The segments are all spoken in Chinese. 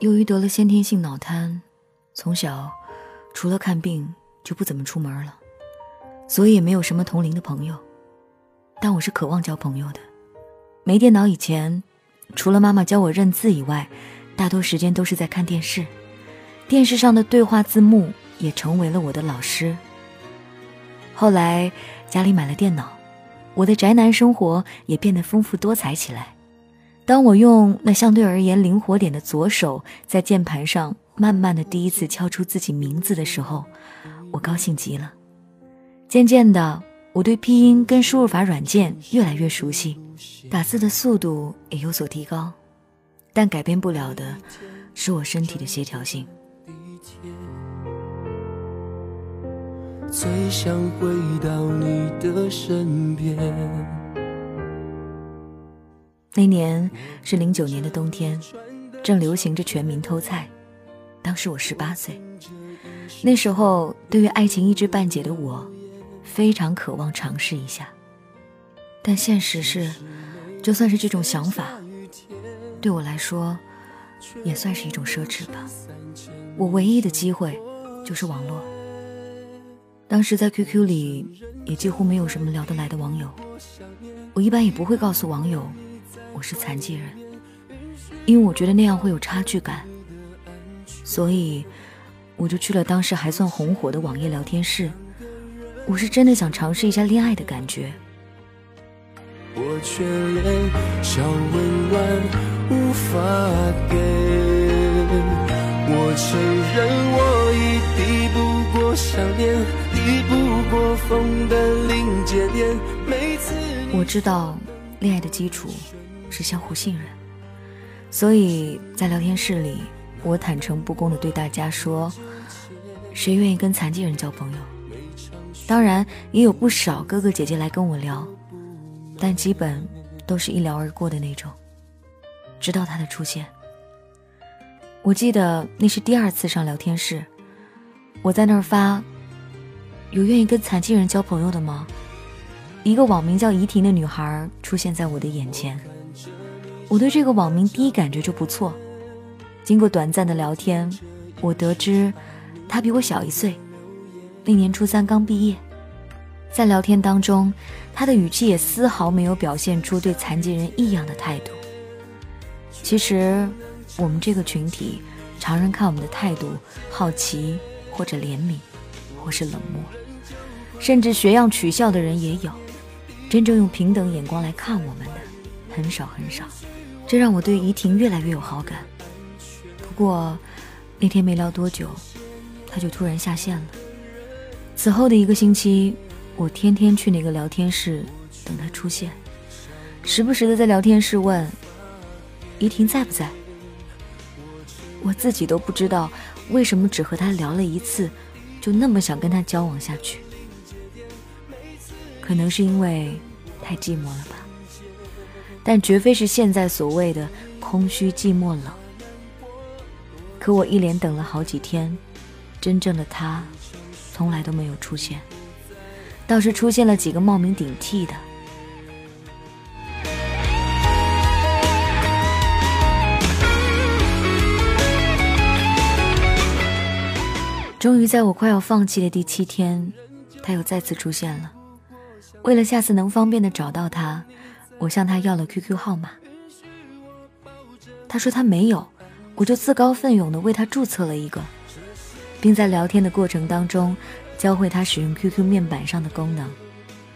由于得了先天性脑瘫，从小除了看病就不怎么出门了，所以也没有什么同龄的朋友。但我是渴望交朋友的。没电脑以前，除了妈妈教我认字以外，大多时间都是在看电视。电视上的对话字幕也成为了我的老师。后来家里买了电脑，我的宅男生活也变得丰富多彩起来。当我用那相对而言灵活点的左手在键盘上慢慢的第一次敲出自己名字的时候，我高兴极了。渐渐的，我对拼音跟输入法软件越来越熟悉，打字的速度也有所提高。但改变不了的是我身体的协调性。最想回到你的身边。那年是零九年的冬天，正流行着全民偷菜。当时我十八岁，那时候对于爱情一知半解的我，非常渴望尝试一下。但现实是，就算是这种想法，对我来说，也算是一种奢侈吧。我唯一的机会，就是网络。当时在 QQ 里也几乎没有什么聊得来的网友，我一般也不会告诉网友我是残疾人，因为我觉得那样会有差距感，所以我就去了当时还算红火的网页聊天室。我是真的想尝试一下恋爱的感觉。我却连小温暖无法给，我承认我已抵不过想念。我知道，恋爱的基础是相互信任，所以在聊天室里，我坦诚不公的对大家说：“谁愿意跟残疾人交朋友？”当然，也有不少哥哥姐姐来跟我聊，但基本都是一聊而过的那种。直到他的出现，我记得那是第二次上聊天室，我在那儿发。有愿意跟残疾人交朋友的吗？一个网名叫怡婷的女孩出现在我的眼前，我对这个网名第一感觉就不错。经过短暂的聊天，我得知他比我小一岁，那年初三刚毕业。在聊天当中，他的语气也丝毫没有表现出对残疾人异样的态度。其实，我们这个群体，常人看我们的态度，好奇或者怜悯。或是冷漠，甚至学样取笑的人也有，真正用平等眼光来看我们的很少很少，这让我对怡婷越来越有好感。不过那天没聊多久，他就突然下线了。此后的一个星期，我天天去那个聊天室等他出现，时不时的在聊天室问怡婷在不在。我自己都不知道为什么只和他聊了一次。就那么想跟他交往下去，可能是因为太寂寞了吧，但绝非是现在所谓的空虚、寂寞、冷。可我一连等了好几天，真正的他从来都没有出现，倒是出现了几个冒名顶替的。终于在我快要放弃的第七天，他又再次出现了。为了下次能方便的找到他，我向他要了 QQ 号码。他说他没有，我就自告奋勇的为他注册了一个，并在聊天的过程当中教会他使用 QQ 面板上的功能。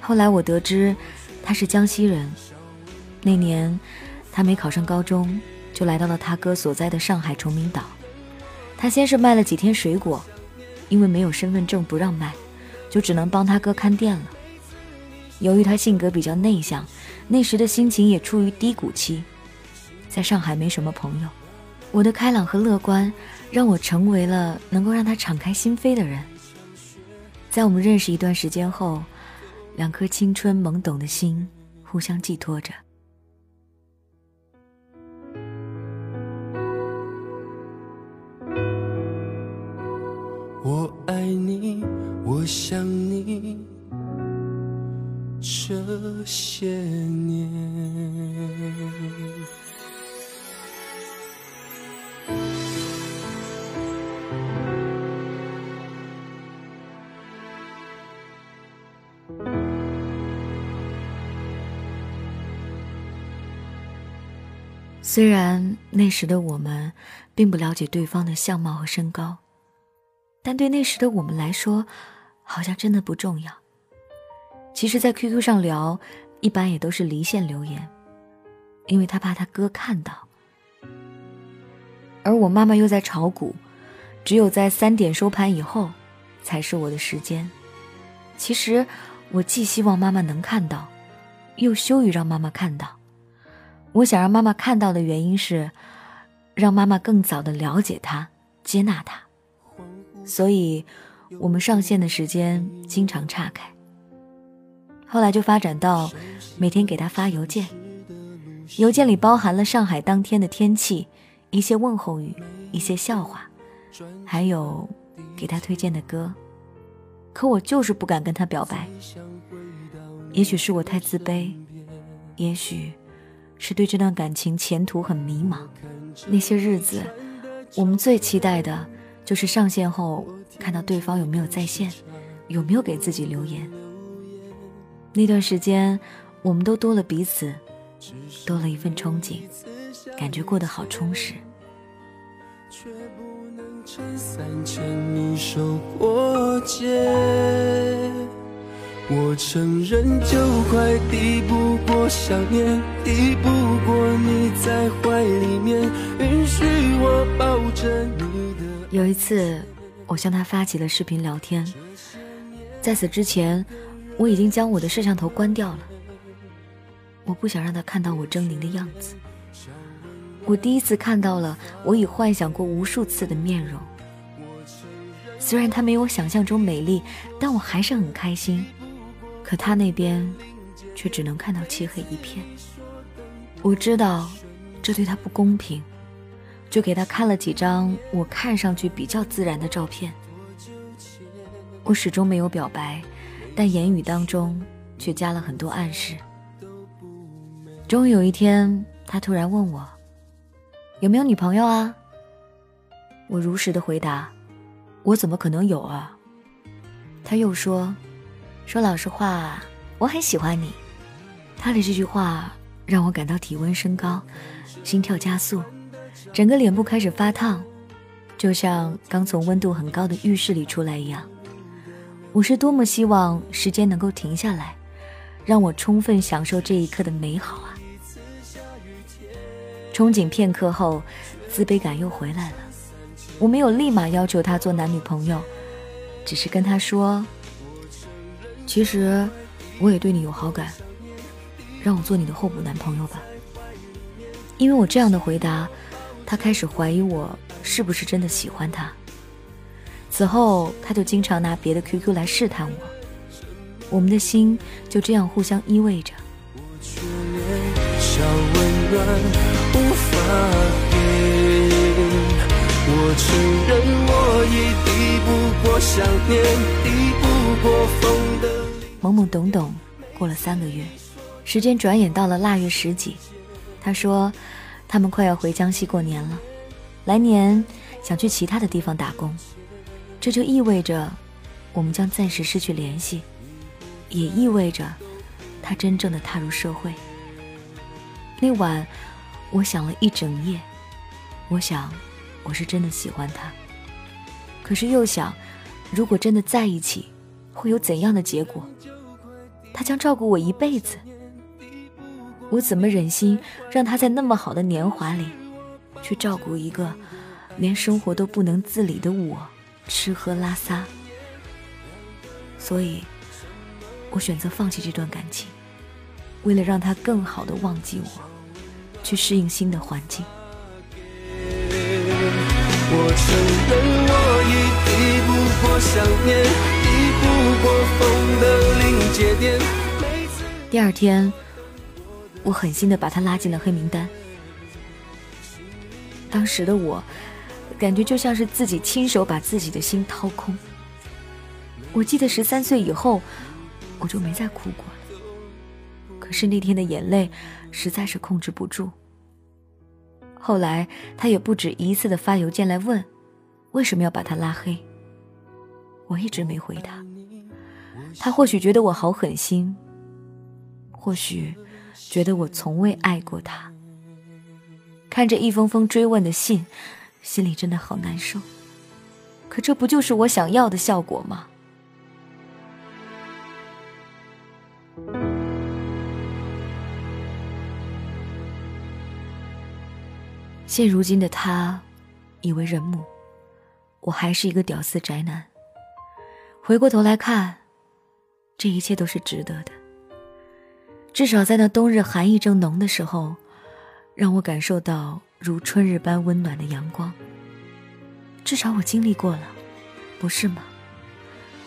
后来我得知他是江西人，那年他没考上高中，就来到了他哥所在的上海崇明岛。他先是卖了几天水果。因为没有身份证不让卖，就只能帮他哥看店了。由于他性格比较内向，那时的心情也处于低谷期，在上海没什么朋友。我的开朗和乐观，让我成为了能够让他敞开心扉的人。在我们认识一段时间后，两颗青春懵懂的心互相寄托着。我爱你，我想你，这些年虽然那时的我们并不了解对方的相貌和身高但对那时的我们来说好像真的不重要。其实，在 QQ 上聊，一般也都是离线留言，因为他怕他哥看到。而我妈妈又在炒股，只有在三点收盘以后，才是我的时间。其实，我既希望妈妈能看到，又羞于让妈妈看到。我想让妈妈看到的原因是，让妈妈更早的了解他、接纳他。所以，我们上线的时间经常岔开。后来就发展到每天给他发邮件，邮件里包含了上海当天的天气、一些问候语、一些笑话，还有给他推荐的歌。可我就是不敢跟他表白。也许是我太自卑，也许是对这段感情前途很迷茫。那些日子，我们最期待的就是上线后看到对方有没有在线，有没有给自己留言。那段时间，我们都多了彼此，多了一份憧憬，感觉过得好充实。我承认，就快抵不过想念，抵不过你在怀里面，允许我抱着你的。有一次，我向他发起了视频聊天，在此之前。我已经将我的摄像头关掉了，我不想让他看到我狰狞的样子。我第一次看到了我已幻想过无数次的面容，虽然他没有想象中美丽，但我还是很开心。可他那边，却只能看到漆黑一片。我知道这对他不公平，就给他看了几张我看上去比较自然的照片。我始终没有表白。但言语当中却加了很多暗示。终于有一天，他突然问我：“有没有女朋友啊？”我如实的回答：“我怎么可能有啊？”他又说：“说老实话，我很喜欢你。”他的这句话让我感到体温升高，心跳加速，整个脸部开始发烫，就像刚从温度很高的浴室里出来一样。我是多么希望时间能够停下来，让我充分享受这一刻的美好啊！憧憬片刻后，自卑感又回来了。我没有立马要求他做男女朋友，只是跟他说：“其实我也对你有好感，让我做你的候补男朋友吧。”因为我这样的回答，他开始怀疑我是不是真的喜欢他。此后，他就经常拿别的 QQ 来试探我，我们的心就这样互相依偎着。懵懵懂懂过了三个月，时间转眼到了腊月十几，他说他们快要回江西过年了，来年想去其他的地方打工。这就意味着，我们将暂时失去联系，也意味着，他真正的踏入社会。那晚，我想了一整夜，我想，我是真的喜欢他。可是又想，如果真的在一起，会有怎样的结果？他将照顾我一辈子，我怎么忍心让他在那么好的年华里，去照顾一个连生活都不能自理的我？吃喝拉撒，所以，我选择放弃这段感情，为了让他更好的忘记我，去适应新的环境。第二天，我狠心的把他拉进了黑名单。当时的我。感觉就像是自己亲手把自己的心掏空。我记得十三岁以后，我就没再哭过了。可是那天的眼泪实在是控制不住。后来他也不止一次的发邮件来问，为什么要把他拉黑。我一直没回答。他或许觉得我好狠心，或许觉得我从未爱过他。看着一封封追问的信，心里真的好难受。可这不就是我想要的效果吗？现如今的他，已为人母，我还是一个屌丝宅男。回过头来看，这一切都是值得的。至少在那冬日寒意正浓的时候，让我感受到如春日般温暖的阳光。至少我经历过了，不是吗？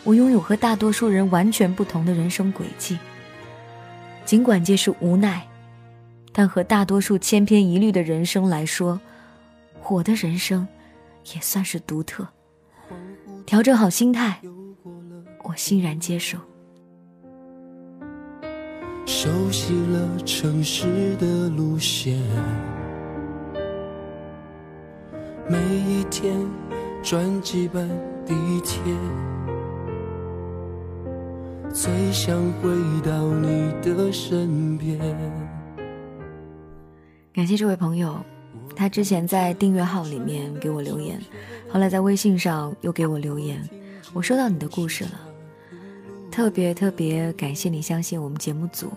我拥有和大多数人完全不同的人生轨迹。尽管皆是无奈，但和大多数千篇一律的人生来说，我的人生也算是独特。调整好心态，我欣然接受。熟悉了城市的路线，每一天转几班地铁。最想回到你的身边。感谢这位朋友，他之前在订阅号里面给我留言，后来在微信上又给我留言，我收到你的故事了，特别特别感谢你相信我们节目组，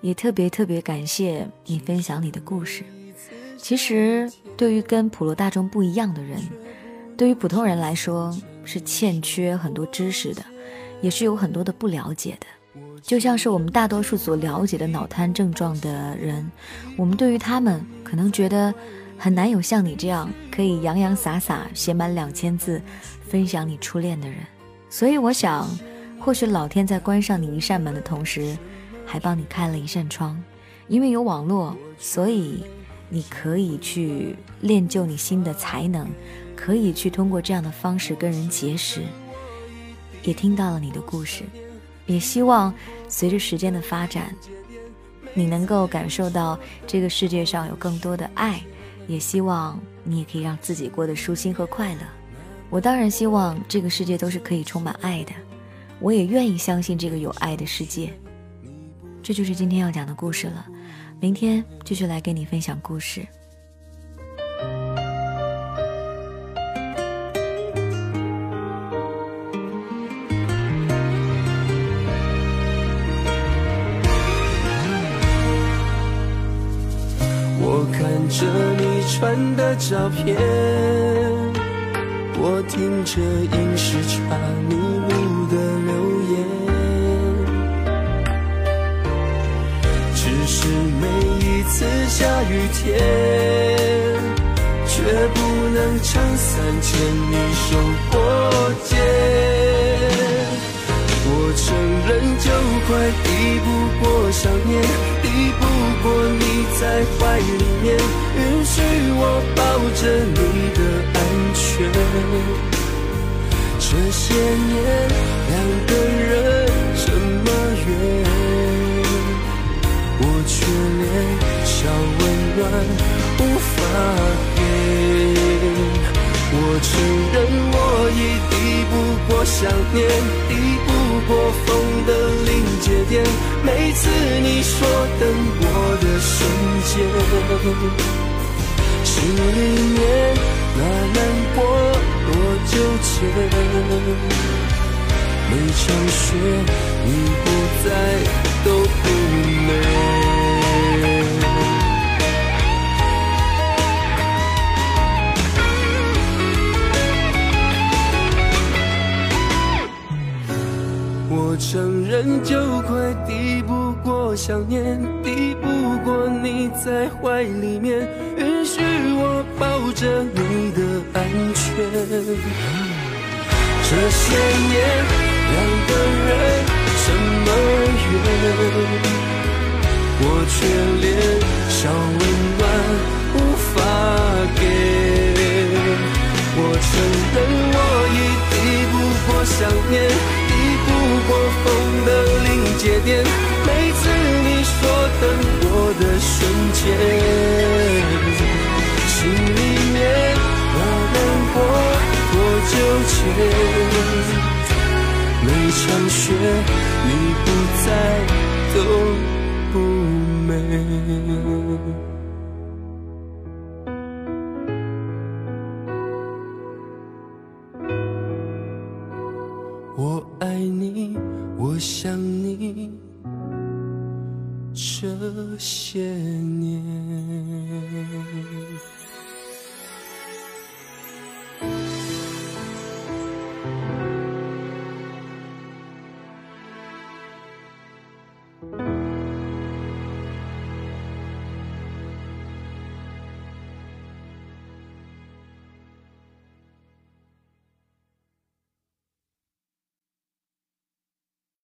也特别特别感谢你分享你的故事。其实，对于跟普罗大众不一样的人，对于普通人来说是欠缺很多知识的。也是有很多的不了解的，就像是我们大多数所了解的脑瘫症状的人，我们对于他们可能觉得很难有像你这样可以洋洋洒洒写满两千字分享你初恋的人。所以我想，或许老天在关上你一扇门的同时，还帮你开了一扇窗，因为有网络，所以你可以去练就你新的才能，可以去通过这样的方式跟人结识。也听到了你的故事，也希望随着时间的发展，你能够感受到这个世界上有更多的爱，也希望你也可以让自己过得舒心和快乐。我当然希望这个世界都是可以充满爱的，我也愿意相信这个有爱的世界。这就是今天要讲的故事了，明天继续来跟你分享故事。我看着你传的照片，我听着影视差你次下雨天，却不能撑伞牵你手过街。我承认，就快抵不过想念，抵不过你在怀里面。允许我抱着你的安全。这些年两个人这么远，我却连小温暖无法给。我承认我已抵不过想念，抵不过风的临界点。每次你说等我的瞬间。心里面那难过多纠结，每场雪你不在都我承认，就快抵不过想念，抵不过你在怀里面。允许我抱着你的安全。这些年两个人这么远，我却连小温暖无法给。我承认我已抵不过想念，过风的临界点。每次你说等我的瞬间。心里面那难过多纠结，每场雪你不在都不美。这些年。